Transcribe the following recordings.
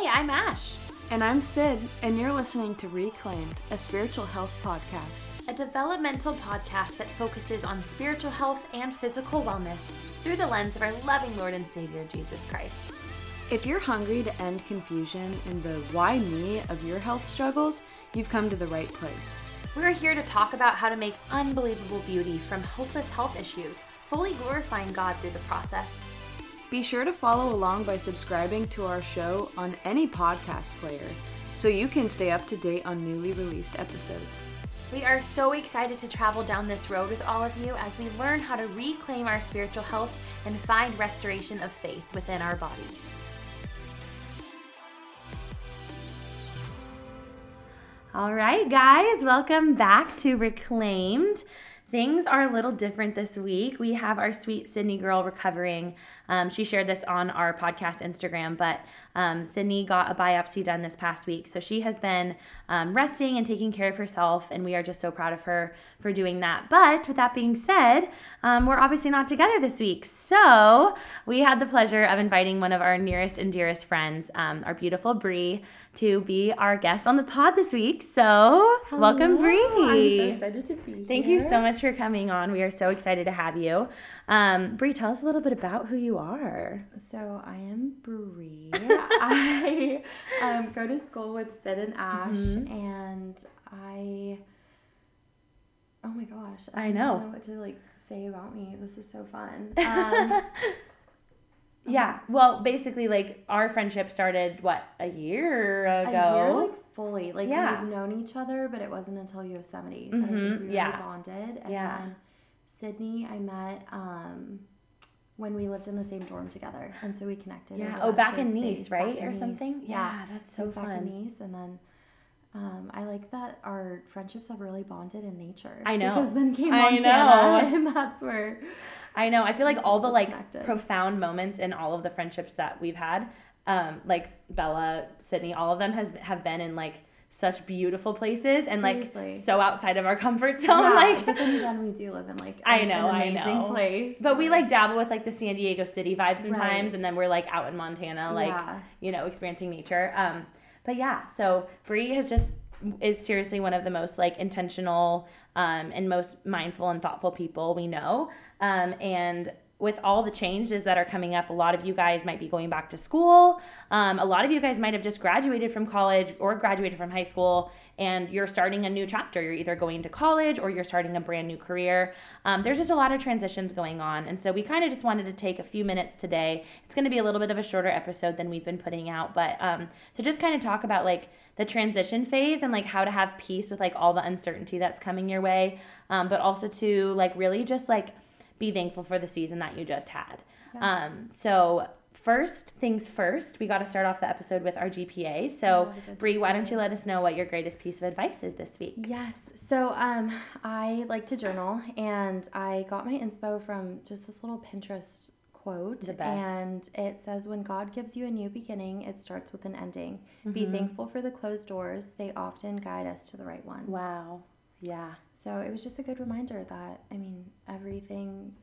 Hey, I'm Ash, And I'm Sid, and you're listening to Reclaimed, a spiritual health podcast. a developmental podcast that focuses on spiritual health and physical wellness through the lens of our loving Lord and Savior, Jesus Christ. If you're hungry to end confusion in the why me of your health struggles, you've come to the right place. We're here to talk about how to make unbelievable beauty from hopeless health issues, fully glorifying God through the process. Be sure to follow along by subscribing to our show on any podcast player so you can stay up to date on newly released episodes. We are so excited to travel down this road with all of you as we learn how to reclaim our spiritual health and find restoration of faith within our bodies. All right, guys, welcome back to Reclaimed. Things are a little different this week. We have our sweet Sydney girl recovering. Um, she shared this on our podcast Instagram, but um, Sydney got a biopsy done this past week. So she has been um, resting and taking care of herself, and we are just so proud of her for doing that. But with that being said, um, we're obviously not together this week. So we had the pleasure of inviting one of our nearest and dearest friends, um, our beautiful Bri, to be our guest on the pod this week. So welcome, Bri. I'm so excited to be Thank here. you so much for coming on. We are so excited to have you. Um, Bri, tell us a little bit about who you are. So I am Bri. I um, go to school with Sid and Ash, Mhm. and I. Oh my gosh! I don't know. know what to like say about me. This is so fun. Um, yeah. Well, basically, like our friendship started what a year ago. a year like fully, like Yeah. we've known each other, but it wasn't until Yosemite that I think Mhm, we really yeah. bonded. And Yeah. then Sydney, I met um, when we lived in the same dorm together, and so we connected. yeah. Oh, back in shared Nice, space, right, or Nice. something. Yeah. that's It so was back in fun. Nice, and then um, I like that our friendships have really bonded in nature. I know. because then came I Montana, and that's where I know. I feel like all the like connected. profound moments in all of the friendships that we've had, um, like Bella, Sydney, all of them has have been in like such beautiful places and Seriously. like so outside of our comfort zone. yeah, like but then we do live in like I an- know, an I amazing know. place. But we like dabble with like the San Diego City vibe sometimes, Right. and then we're like out in Montana, like Yeah. you know, experiencing nature. Um, but yeah, so Bri has just is seriously one of the most like intentional um, and most mindful and thoughtful people we know. Um, and with all the changes that are coming up, a lot of you guys might be going back to school. Um, a lot of you guys might have just graduated from college or graduated from high school, and you're starting a new chapter. You're either going to college or you're starting a brand new career. Um, there's just a lot of transitions going on. And so we kind of just wanted to take a few minutes today. It's going to be a little bit of a shorter episode than we've been putting out, but um, to just kind of talk about like the transition phase and like how to have peace with like all the uncertainty that's coming your way, um, but also to like really just like be thankful for the season that you just had. Yeah. Um, so first things first, we got to start off the episode with our GPA. So Yeah, the Bree, why don't you let us know what your greatest piece of advice is this week? Yes. So um, I like to journal, and I got my inspo from just this little Pinterest quote. The best. And it says, "When God gives you a new beginning, it starts with an ending. Be Mhm. thankful for the closed doors; they often guide us to the right ones." Wow. Yeah. So it was just a good reminder that I mean everything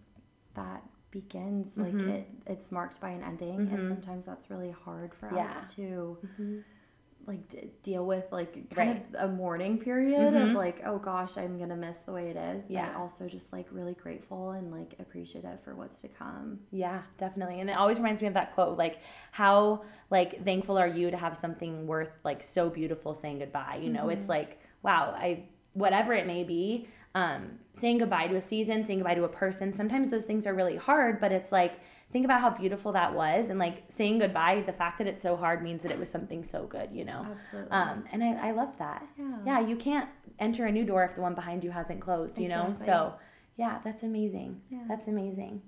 that begins like Mhm. it it's marked by an ending Mhm. and sometimes that's really hard for Yeah. us to Mhm. like d- deal with like kind Right. of a mourning period Mhm. of like oh gosh i'm gonna miss the way it is but Yeah. also just like really grateful and like appreciative for what's to come Yeah, definitely. And it always reminds me of that quote, like how like thankful are you to have something worth like so beautiful saying goodbye. You know, it's like, wow, I whatever it may be, um, saying goodbye to a season, saying goodbye to a person, sometimes those things are really hard, but it's like think about how beautiful that was and like saying goodbye, the fact that it's so hard means that it was something so good, you know. absolutely Um, and I, I love that. yeah Yeah, you can't enter a new door if the one behind you hasn't closed, you know? Exactly. So, yeah, that's amazing. Yeah. That's amazing.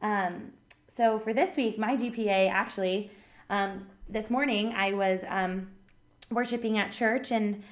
Um, so, for this week, my GPA actually, um, this morning I was um, worshiping at church and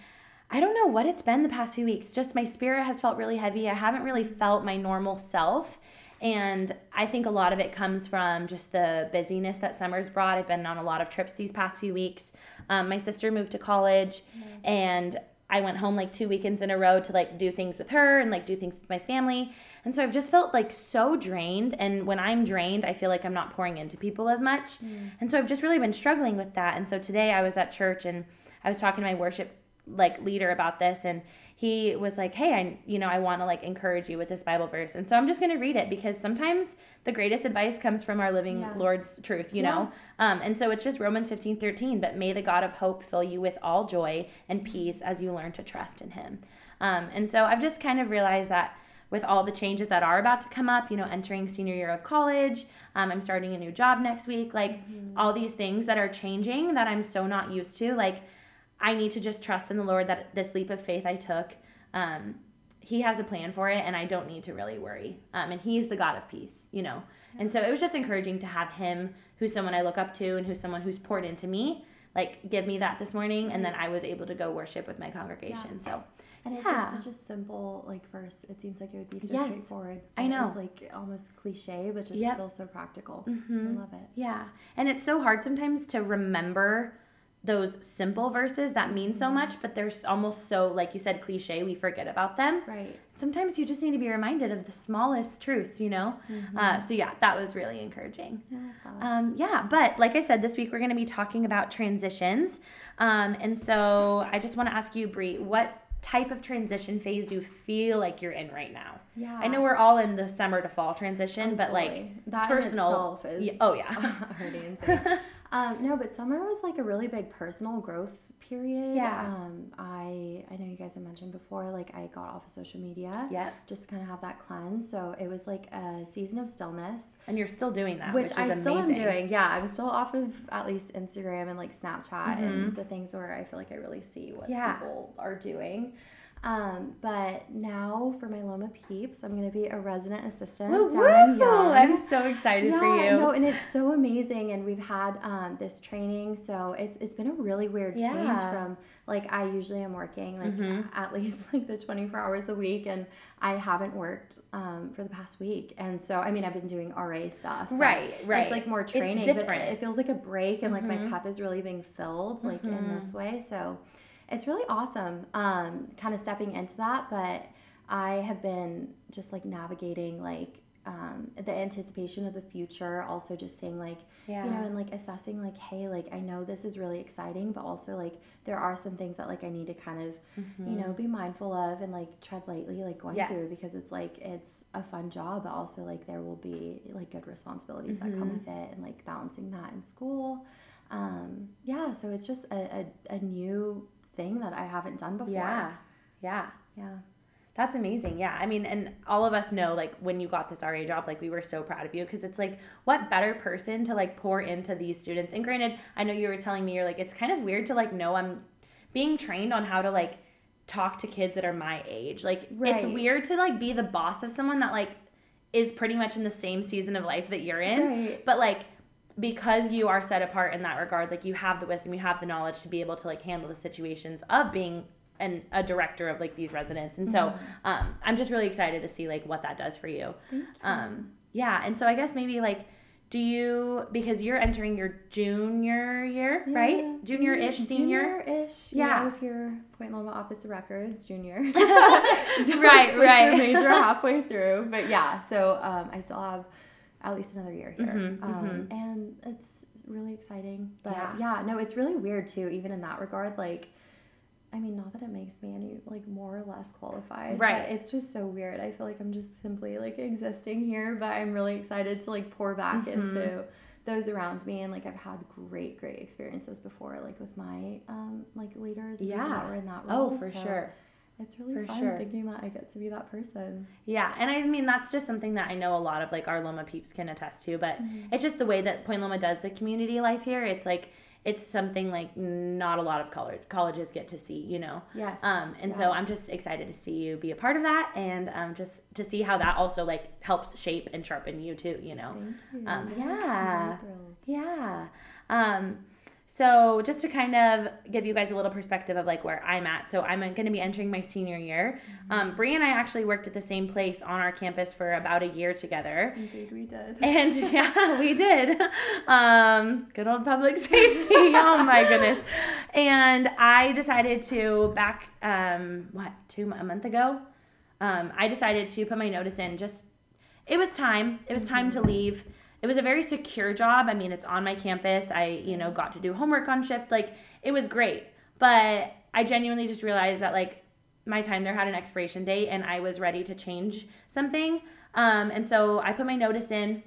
I don't know what it's been the past few weeks. Just my spirit has felt really heavy. I haven't really felt my normal self. And I think a lot of it comes from just the busyness that summer's brought. I've been on a lot of trips these past few weeks. Um, my sister moved to college, and I went home like two weekends in a row to like do things with her and like do things with my family. And so I've just felt like so drained. And when I'm drained, I feel like I'm not pouring into people as much. Mm. And so I've just really been struggling with that. And so today I was at church and I was talking to my worship like leader about this and he was like, "Hey, I you know, I want to like encourage you with this Bible verse." And so I'm just going to read it because sometimes the greatest advice comes from our living Yes. Lord's truth, you Yeah. know. Um, and so it's just Romans 15, 13. But may the God of hope fill you with all joy and peace as you learn to trust in him. Um, and so I've just kind of realized that with all the changes that are about to come up, you know, entering senior year of college, um, I'm starting a new job next week, like all these things that are changing that I'm so not used to. Like, I need to just trust in the Lord that this leap of faith I took, um, He has a plan for it, and I don't need to really worry. Um, and He's the God of peace, you know. And so it was just encouraging to have Him, who's someone I look up to, and who's someone who's poured into me, like give me that this morning, and then I was able to go worship with my congregation. So And it's Yeah. like such a simple like verse. It seems like it would be so Yes. straightforward. I know. It's like almost cliche, but just Yep. still so practical. Mhm. I love it. Yeah. And it's so hard sometimes to remember those simple verses that mean so much, but they're almost so, like you said, cliche, we forget about them. Right. Sometimes you just need to be reminded of the smallest truths, you know? Uh, so, yeah, that was really encouraging. Yeah, I love that. Um, yeah, but like I said, this week we're going to be talking about transitions. Um, and so I just want to ask you, Bri, what type of transition phase do you feel like you're in right now? yeah. I know we're all in the summer to fall transition, Oh, but like, that personal- is yeah, oh, yeah. already insane. Um, no, but summer was like a really big personal growth period. Yeah. Um, I I know you guys have mentioned before, like I got off of social media. Yep. Just to kind of have that cleanse. So it was like a season of stillness. And you're still doing that, which which, I still am amazing. doing. Yeah, I'm still off of at least Instagram and like Snapchat and Mhm. the things where I feel like I really see what Yeah. people are doing. Um, but now for my Loma peeps, I'm gonna be a resident assistant Woo, down in! Young. I'm so excited yeah, for you. no, and it's so amazing, and we've had um, this training, so it's it's been a really weird change from like I usually am working like Mhm. at least like the 24 hours a week, and I haven't worked um, for the past week, and so I mean I've been doing RA stuff, Right, right. It's like more training, but it feels like a break, and like my Mhm. cup is really being filled like in Mhm. this way, so it's really awesome um, kind of stepping into that but i have been just like navigating like um, the anticipation of the future also just saying like yeah. you know and like assessing like hey like i know this is really exciting but also like there are some things that like i need to kind of Mhm. you know be mindful of and like tread lightly like going Yes. through because it's like it's a fun job but also like there will be like good responsibilities that come with it and like balancing that in school um yeah so it's just a, a, a new thing that i haven't done before Yeah. Yeah. yeah That's amazing. Yeah. I mean, and all of us know, like, when you got this RA job, like, we were so proud of you because it's like, what better person to, like, pour into these students? And granted, I know you were telling me, you're like, it's kind of weird to, like, know I'm being trained on how to, like, talk to kids that are my age. Like, it's weird to, like, be the boss of someone that, like, is pretty much in the same season of life that you're in. right But, like, because you are set apart in that regard, like, you have the wisdom, you have the knowledge to be able to, like, handle the situations of being an, a director of like these residents and so um, i'm just really excited to see like what that does for you you. um, yeah and so i guess maybe like do you because you're entering your junior year Yeah, right junior-ish senior Junior-ish. Yeah. Yeah. if you're Point Loma Office of Records, junior. Right, right. Major halfway through, but yeah. So um, I still have at least another year here, Mhm, um, and it's really exciting. But Yeah. yeah. no, it's really weird too, even in that regard. Like, I mean, not that it makes me any like more or less qualified, Right. But it's just so weird. I feel like I'm just simply like existing here, but I'm really excited to like pour back Mhm. into those around me and like I've had great great experiences before like with my um like leaders Yeah. that were in that role. oh for so sure it's really For fun sure. thinking that I get to be that person yeah and i mean that's just something that i know a lot of like our loma peeps can attest to but it's just the way that point loma does the community life here it's like it's something like not a lot of college colleges get to see you know yes Um, and so I'm just excited to see you be a part of that and um, just to see how that also like helps shape and sharpen you too, you know? thank you um, Yes, yeah. Yeah. Um, so just to kind of give you guys a little perspective of like where I'm at. So I'm going to be entering my senior year. Um, Bri and I actually worked at the same place on our campus for about a year together. Indeed, we did. And yeah, we did. Um, good old public safety. oh my goodness. And I decided to back um, what two a month ago. Um, I decided to put my notice in. Just it was time. It was time to leave. It was a very secure job. I mean, it's on my campus. I you know got to do homework on shift. Like it was great. But I genuinely just realized that like my time there had an expiration date, and I was ready to change something. Um, and so I put my notice in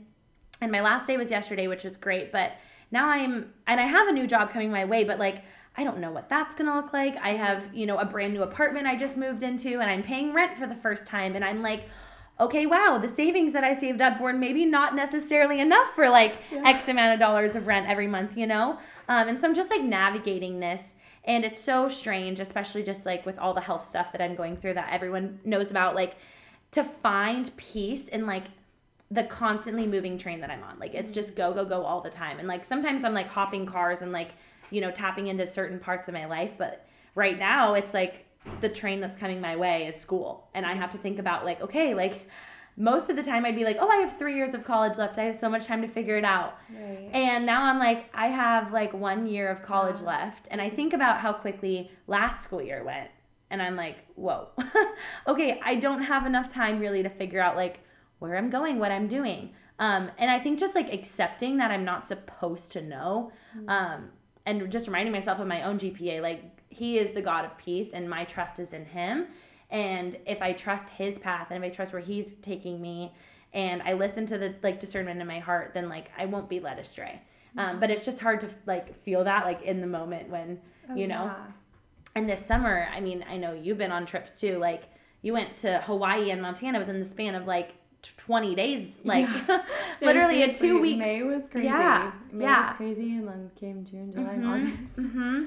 and my last day was yesterday which was great but now i'm and i have a new job coming my way but like i don't know what that's to look like i have you know a brand new apartment i just moved into and i'm paying rent for the first time and i'm like okay wow the savings that i saved up were maybe not necessarily enough for like yeah. x amount of dollars of rent every month you know um, and so i'm just like navigating this and it's so strange especially just like with all the health stuff that i'm going through that everyone knows about like to find peace in like the constantly moving train that I'm on. Like it's just go go go all the time. And like sometimes I'm like hopping cars and like, you know, tapping into certain parts of my life, but right now it's like the train that's coming my way is school. And I have to think about like, okay, like most of the time I'd be like, "Oh, I have 3 years of college left. I have so much time to figure it out." Right. And now I'm like, I have like 1 year of college left. And I think about how quickly last school year went. And I'm like, "Whoa. okay, I don't have enough time really to figure out like where I'm going, what I'm doing. Um, and I think just like accepting that I'm not supposed to know, mm-hmm. um, and just reminding myself of my own GPA, like He is the God of peace, and my trust is in Him. And if I trust His path, and if I trust where He's taking me, and I listen to the like discernment in my heart, then like I won't be led astray. Um, mm-hmm. but it's just hard to like feel that like in the moment when oh, you know. Yeah. And this summer, I mean, I know you've been on trips too. Like you went to Hawaii and Montana within the span of like 20 days like yeah. literally a two week may was crazy yeah may yeah was crazy and then came june july mm-hmm. and august mm-hmm.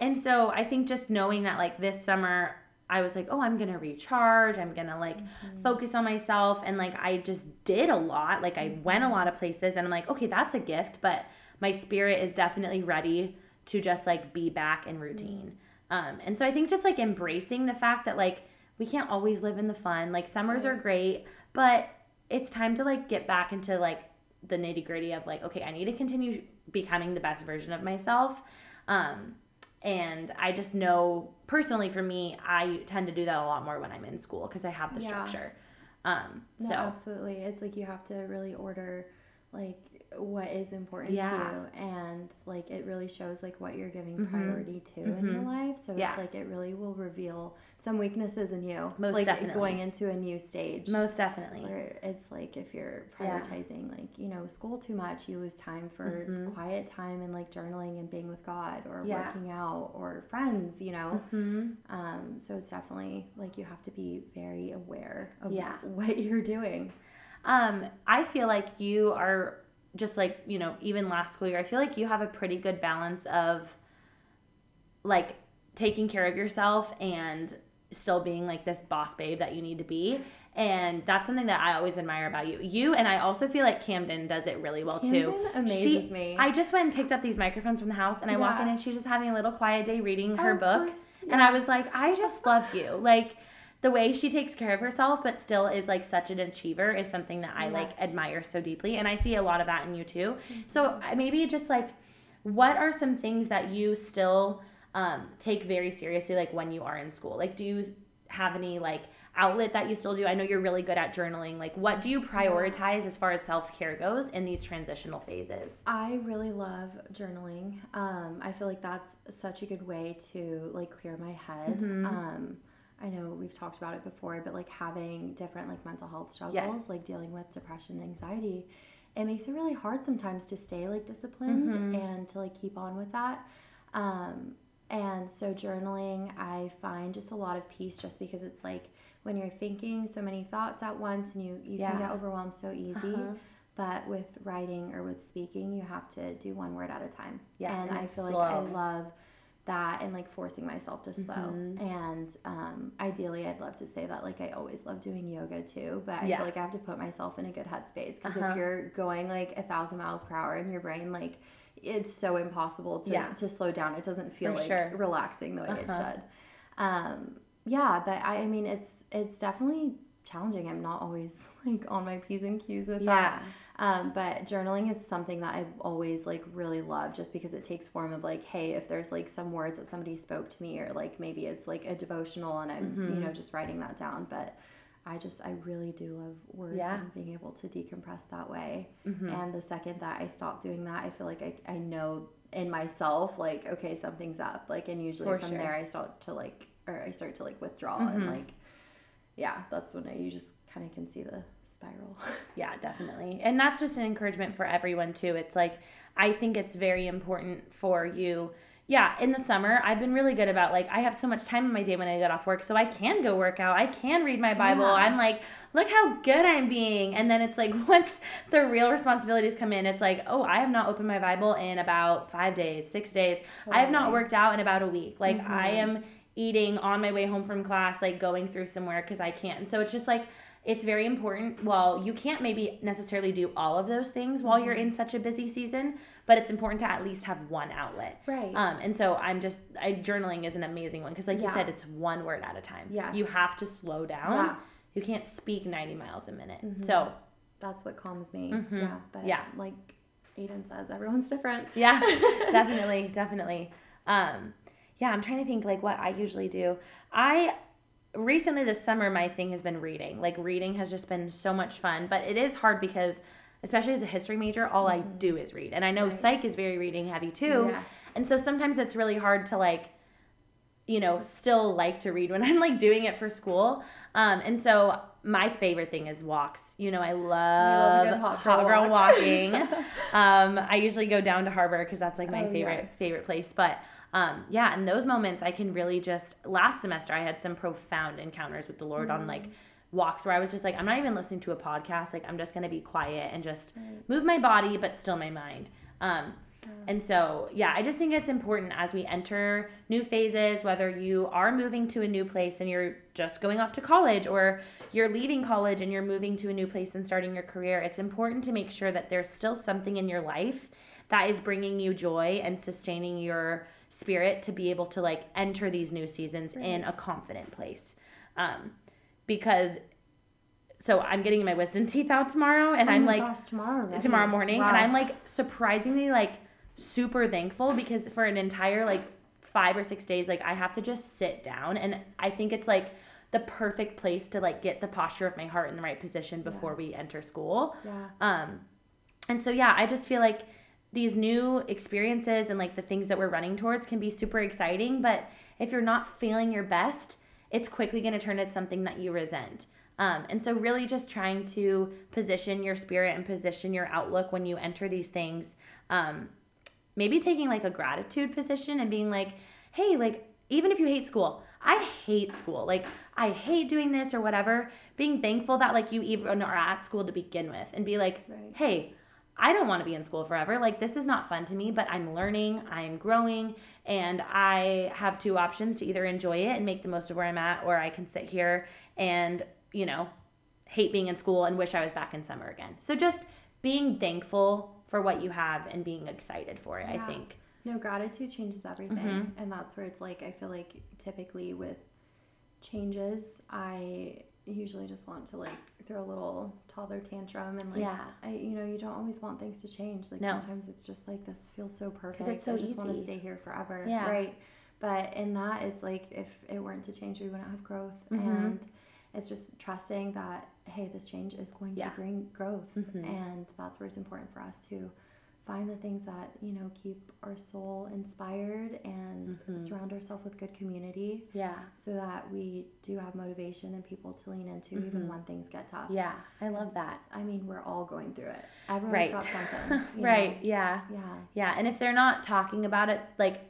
And so i think just knowing that like this summer i was like oh i'm gonna recharge i'm gonna like mm-hmm. focus on myself and like i just did a lot like i went a mm-hmm. lot of places and i'm like okay that's a gift but my spirit is definitely ready to just like be back in routine mm-hmm. um and so i think just like embracing the fact that like we can't always live in the fun like summers are great but it's time to like get back into like the nitty gritty of like, okay, I need to continue becoming the best version of myself. Um, and I just know personally for me, I tend to do that a lot more when I'm in school because I have the yeah. structure. Um, no, so absolutely, it's like you have to really order like what is important yeah. to you and like it really shows like what you're giving mm-hmm. priority to mm-hmm. in your mm-hmm. life so yeah. it's like it really will reveal some weaknesses in you. Most like definitely. going into a new stage. Most definitely. Where it's like if you're prioritizing yeah. like, you know, school too much, you lose time for mm-hmm. quiet time and like journaling and being with God or yeah. working out or friends, you know. Mm-hmm. Um, so it's definitely like you have to be very aware of yeah. what you're doing. Um, I feel like you are just like, you know, even last school year, I feel like you have a pretty good balance of like taking care of yourself and still being like this boss babe that you need to be. And that's something that I always admire about you. You and I also feel like Camden does it really well Camden too. amazes she, me. I just went and picked up these microphones from the house and I yeah. walk in and she's just having a little quiet day reading her book. Yeah. And I was like, I just love you. Like the way she takes care of herself but still is like such an achiever is something that I yes. like admire so deeply. And I see a lot of that in you too. Mm-hmm. So maybe just like what are some things that you still um, take very seriously like when you are in school? Like do you have any like outlet that you still do? I know you're really good at journaling. Like what do you prioritize as far as self-care goes in these transitional phases? I really love journaling. Um, i feel like that's such a good way to like clear my head. Mm-hmm. um, i know we've talked about it before but like having different like mental health struggles yes. like dealing with depression and anxiety it makes it really hard sometimes to stay like disciplined mm-hmm. and to like keep on with that. Um, and so journaling, I find just a lot of peace just because it's like when you're thinking so many thoughts at once and you, you yeah. can get overwhelmed so easy. Uh-huh. But with writing or with speaking, you have to do one word at a time. Yeah. And I feel slow. like I love that and like forcing myself to slow. Mm-hmm. And um, ideally, I'd love to say that like I always love doing yoga too, but I yeah. feel like I have to put myself in a good headspace because uh-huh. if you're going like a thousand miles per hour in your brain, like it's so impossible to Yeah. to slow down. It doesn't feel For like sure. relaxing the way it Uh-huh. should. Um, yeah, but I, I mean, it's it's definitely challenging. I'm not always like on my p's and q's with that. Yeah. Um, but journaling is something that I've always like really loved just because it takes form of like, hey, if there's like some words that somebody spoke to me or like maybe it's like a devotional and I'm, Mm-hmm. you know, just writing that down. But I just, I really do love words Yeah. and being able to decompress that way. Mm-hmm. And the second that I stop doing that, I feel like I, I know in myself, like, okay, something's up. Like, and usually For from sure. there, I start to like, or I start to like withdraw Mhm. and like, yeah, that's when I, you just kind of can see the spiral. Yeah, definitely. And that's just an encouragement for everyone too. It's like I think it's very important for you. Yeah, in the summer, I've been really good about like I have so much time in my day when I get off work, so I can go work out. I can read my Bible. Yeah. I'm like, look how good I'm being. And then it's like once the real responsibilities come in, it's like, oh, I have not opened my Bible in about 5 days, 6 days. I have not worked out in about a week. Like I Mhm. am eating on my way home from class, like going through somewhere because I can't. And so it's just like it's very important. Well, you can't maybe necessarily do all of those things while you're Mm-hmm. in such a busy season, but it's important to at least have one outlet. Right. Um, and so I'm just, I journaling is an amazing one because, like you said, it's one word at a time. Yes. You have to slow down. Yeah. You can't speak 90 miles a minute. Mhm. So, that's what calms me. Mhm. Yeah. But Yeah. like Aiden says, everyone's different. yeah, definitely, definitely. Um, yeah, I'm trying to think like what I usually do. I recently this summer my thing has been reading. Like reading has just been so much fun, but it is hard because especially as a history major, all I do is read. And I know Right. psych is very reading heavy too. Yes. And so sometimes it's really hard to like, you know, still like to read when I'm like doing it for school. Um, and so my favorite thing is walks. You know, I love, good hot hot girl walk. walking. um, I usually go down to Harbor because that's like my Oh, favorite yes. favorite place. But um, yeah, in those moments, I can really just. Last semester, I had some profound encounters with the Lord on like Mm. Walks where I was just like, I'm not even listening to a podcast. Like, I'm just gonna be quiet and just Right. move my body, but still my mind. Um, and so, yeah, I just think it's important as we enter new phases, whether you are moving to a new place and you're just going off to college or you're leaving college and you're moving to a new place and starting your career, it's important to make sure that there's still something in your life that is bringing you joy and sustaining your spirit to be able to like enter these new seasons in a confident place. Um, because so I'm getting my wisdom teeth out tomorrow and Oh I'm like gosh, tomorrow. tomorrow morning and i'm like surprisingly like super thankful because for an entire like five or six days like i have to just sit down and i think it's like the perfect place to like get the posture of my heart in the right position before we enter school Yeah. um and so yeah i just feel like these new experiences and like the things that we're running towards can be super exciting but if you're not feeling your best it's quickly going to turn into something that you resent um, and so really just trying to position your spirit and position your outlook when you enter these things um, maybe taking like a gratitude position and being like hey like even if you hate school i hate school like i hate doing this or whatever being thankful that like you even are at school to begin with and be like Right. hey I don't want to be in school forever. Like, this is not fun to me, but I'm learning, I'm growing, and I have two options to either enjoy it and make the most of where I'm at, or I can sit here and, you know, hate being in school and wish I was back in summer again. So, just being thankful for what you have and being excited for it, I think. No, gratitude changes everything. Mhm. And that's where it's like, I feel like typically with changes, I usually just want to like throw a little toddler tantrum and like, Yeah. I, you know, you don't always want things to change. Like No. sometimes it's just like, this feels so perfect. it's so I just want to stay here forever. Yeah. Right. But in that, it's like, if it weren't to change, we wouldn't have growth. Mhm. And it's just trusting that, hey, this change is going Yeah. to bring growth. Mhm. And that's where it's important for us to find the things that you know keep our soul inspired and Mhm. surround ourselves with good community Yeah. so that we do have motivation and people to lean into even Mhm. when things get tough Yeah. I love that. i mean we're all going through it everyone's Right. got something right. know? Yeah. yeah Yeah, and if they're not talking about it, like,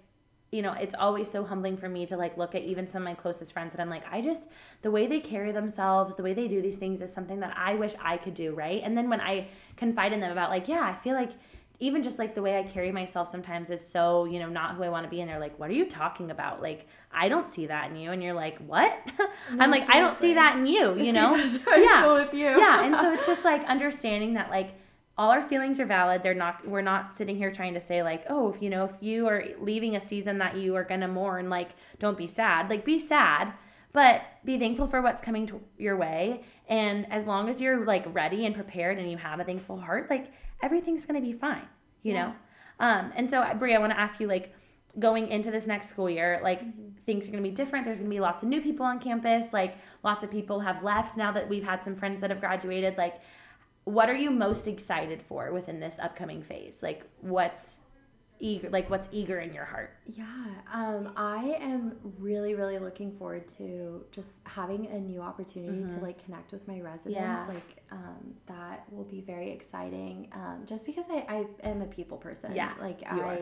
you know, it's always so humbling for me to like look at even some of my closest friends and I'm like, I just the way they carry themselves, the way they do these things is something that I wish I could do, right? And then when I confide in them about like, yeah, I feel like even just like the way I carry myself sometimes is so, you know, not who I want to be. And they're like, what are you talking about? Like, I don't see that in you. And you're like, what? I'm like, I don't see that in you, you know? That's where I Yeah. you yeah and so it's just like understanding that like all our feelings are valid. They're not we're not sitting here trying to say like, "Oh, if you know, if you are leaving a season that you are going to mourn, like don't be sad." Like be sad, but be thankful for what's coming to your way. And as long as you're like ready and prepared and you have a thankful heart, like everything's going to be fine, you Yeah. know? Um, and so, Bri, I want to ask you, like, going into this next school year, like, things are going to be different. There's going to be lots of new people on campus. Like, lots of people have left now that we've had some friends that have graduated. Like, what are you most excited for within this upcoming phase? Like, what's eager, like, what's eager in your heart? Yeah, um, I am really, really looking forward to just having a new opportunity to like connect with my residents. Mm-hmm. Yeah. Like that that will be very exciting. Um, just because I, I am a people person. Yeah, like I are.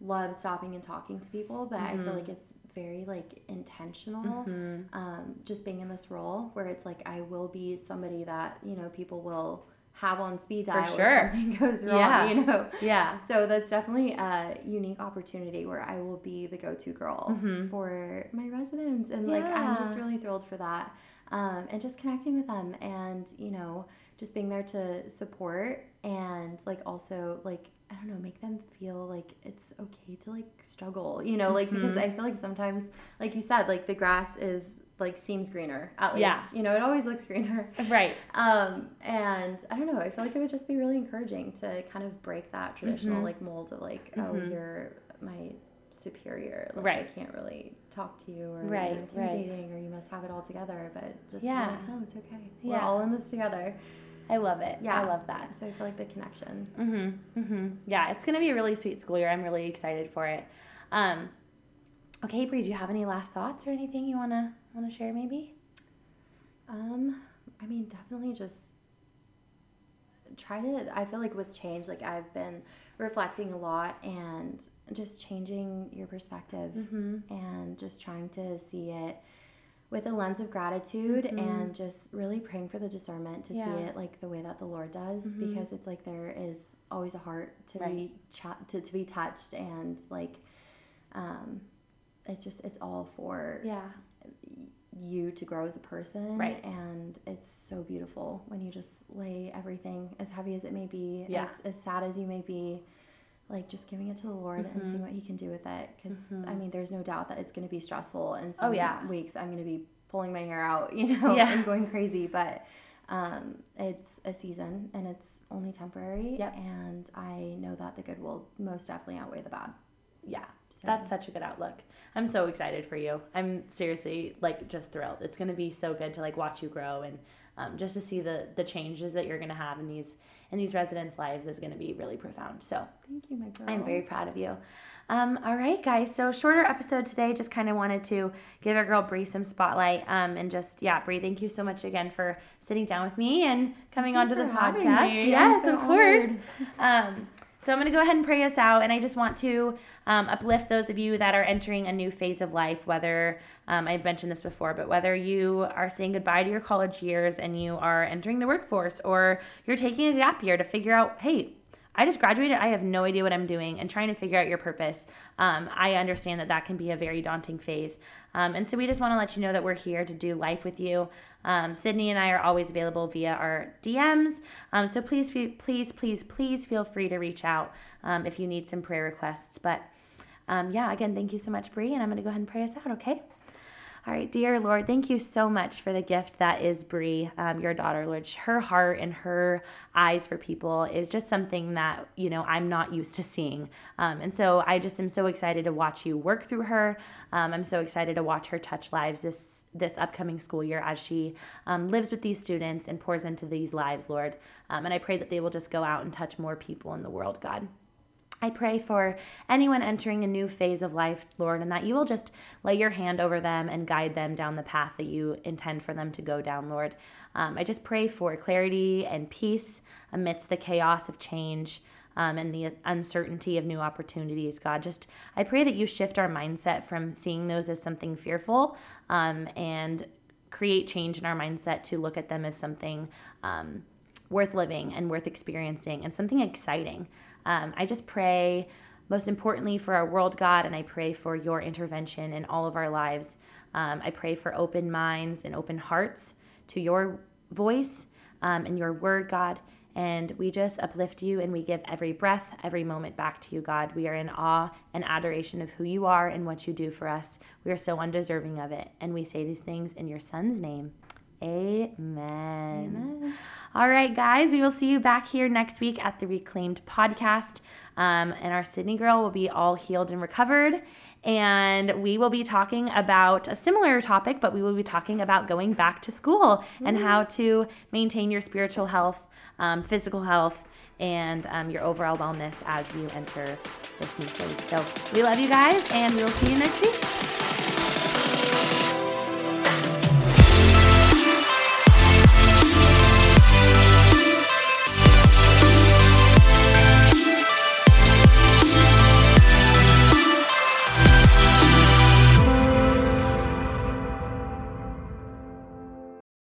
love stopping and talking to people, but I Mm-hmm. feel like it's very like intentional. Um, just being in this role where it's like I will be somebody that you know people will have on speed For dial sure. if something goes wrong. Yeah. You know. Yeah. So that's definitely a unique opportunity where I will be the go-to girl Mhm. for my residents, and like I'm just really thrilled for that, um, and just connecting with them, and you know, just being there to support and like also like I don't know, make them feel like it's okay to like struggle, you know, like because Mhm. I feel like sometimes, like you said, like the grass is like seems greener at least, Yeah. you know, it always looks greener. Right. Um, and I don't know, I feel like it would just be really encouraging to kind of break that traditional Mhm. like mold of like, oh, you're my superior. Like Right. I can't really talk to you or Right, you're right. intimidating or you must have it all together. But just yeah. Like, no, it's okay. We're Yeah. all in this together. I love it. Yeah. I love that. So I feel like the connection. Mm-hmm. Mm-hmm. Yeah, it's gonna be a really sweet school year. I'm really excited for it. Um, okay, Bri, do you have any last thoughts or anything you wanna wanna share? Maybe. Um, I mean, definitely just try to. I feel like with change, like I've been reflecting a lot and just changing your perspective Mm-hmm. and just trying to see it with a lens of gratitude Mhm. and just really praying for the discernment to Yeah. see it like the way that the Lord does Mhm. because it's like there is always a heart to be Right. cha- to, to be touched and like um it's just it's all for Yeah. You to grow as a person Right. and it's so beautiful when you just lay everything as heavy as it may be Yeah. as, as sad as you may be like just giving it to the lord and Mhm. seeing what he can do with it because Mhm. i mean there's no doubt that it's going to be stressful and some Oh, yeah. weeks i'm going to be pulling my hair out you know Yeah. and going crazy but um, it's a season and it's only temporary Yep. and i know that the good will most definitely outweigh the bad Yeah. so That's such a good outlook. I'm so excited for you. I'm seriously like just thrilled. It's gonna be so good to like watch you grow and um, just to see the the changes that you're gonna have in these in these residents' lives is gonna be really profound. So thank you my girl I'm very proud of you. Um, all right, guys. So shorter episode today. Just kind of wanted to give our girl Bri some spotlight. Um, and just yeah, Bri, thank you so much again for sitting down with me and coming Thank onto the podcast. me. Yes, so of course. So I'm going to go ahead and pray us out. And I just want to um, uplift those of you that are entering a new phase of life, whether um, I've mentioned this before, but whether you are saying goodbye to your college years and you are entering the workforce or you're taking a gap year to figure out, hey, I just graduated. I have no idea what I'm doing and trying to figure out your purpose. Um, I understand that that can be a very daunting phase. Um, and so we just want to let you know that we're here to do life with you. Um, Sydney and I are always available via our DMs. Um, so please, please, please, please feel free to reach out um, if you need some prayer requests. But um, yeah, again, thank you so much, Bri. And I'm going to go ahead and pray us out, okay? All right, dear Lord, thank you so much for the gift that is Bri, um, your daughter, Lord. Her heart and her eyes for people is just something that you know I'm not used to seeing, um, and so I just am so excited to watch you work through her. Um, I'm so excited to watch her touch lives this this upcoming school year as she um, lives with these students and pours into these lives, Lord. Um, and I pray that they will just go out and touch more people in the world, God. I pray for anyone entering a new phase of life, Lord, and that you will just lay your hand over them and guide them down the path that you intend for them to go down, Lord. Um, I just pray for clarity and peace amidst the chaos of change um, and the uncertainty of new opportunities, God. Just I pray that you shift our mindset from seeing those as something fearful um, and create change in our mindset to look at them as something um, worth living and worth experiencing and something exciting. Um, I just pray, most importantly, for our world, God, and I pray for your intervention in all of our lives. Um, I pray for open minds and open hearts to your voice um, and your word, God. And we just uplift you and we give every breath, every moment back to you, God. We are in awe and adoration of who you are and what you do for us. We are so undeserving of it. And we say these things in your son's name. Amen. Amen. All right, guys, we will see you back here next week at the Reclaimed podcast. Um, and our Sydney girl will be all healed and recovered. And we will be talking about a similar topic, but we will be talking about going back to school and how to maintain your spiritual health, um, physical health, and um, your overall wellness as you enter this new phase. So we love you guys, and we will see you next week.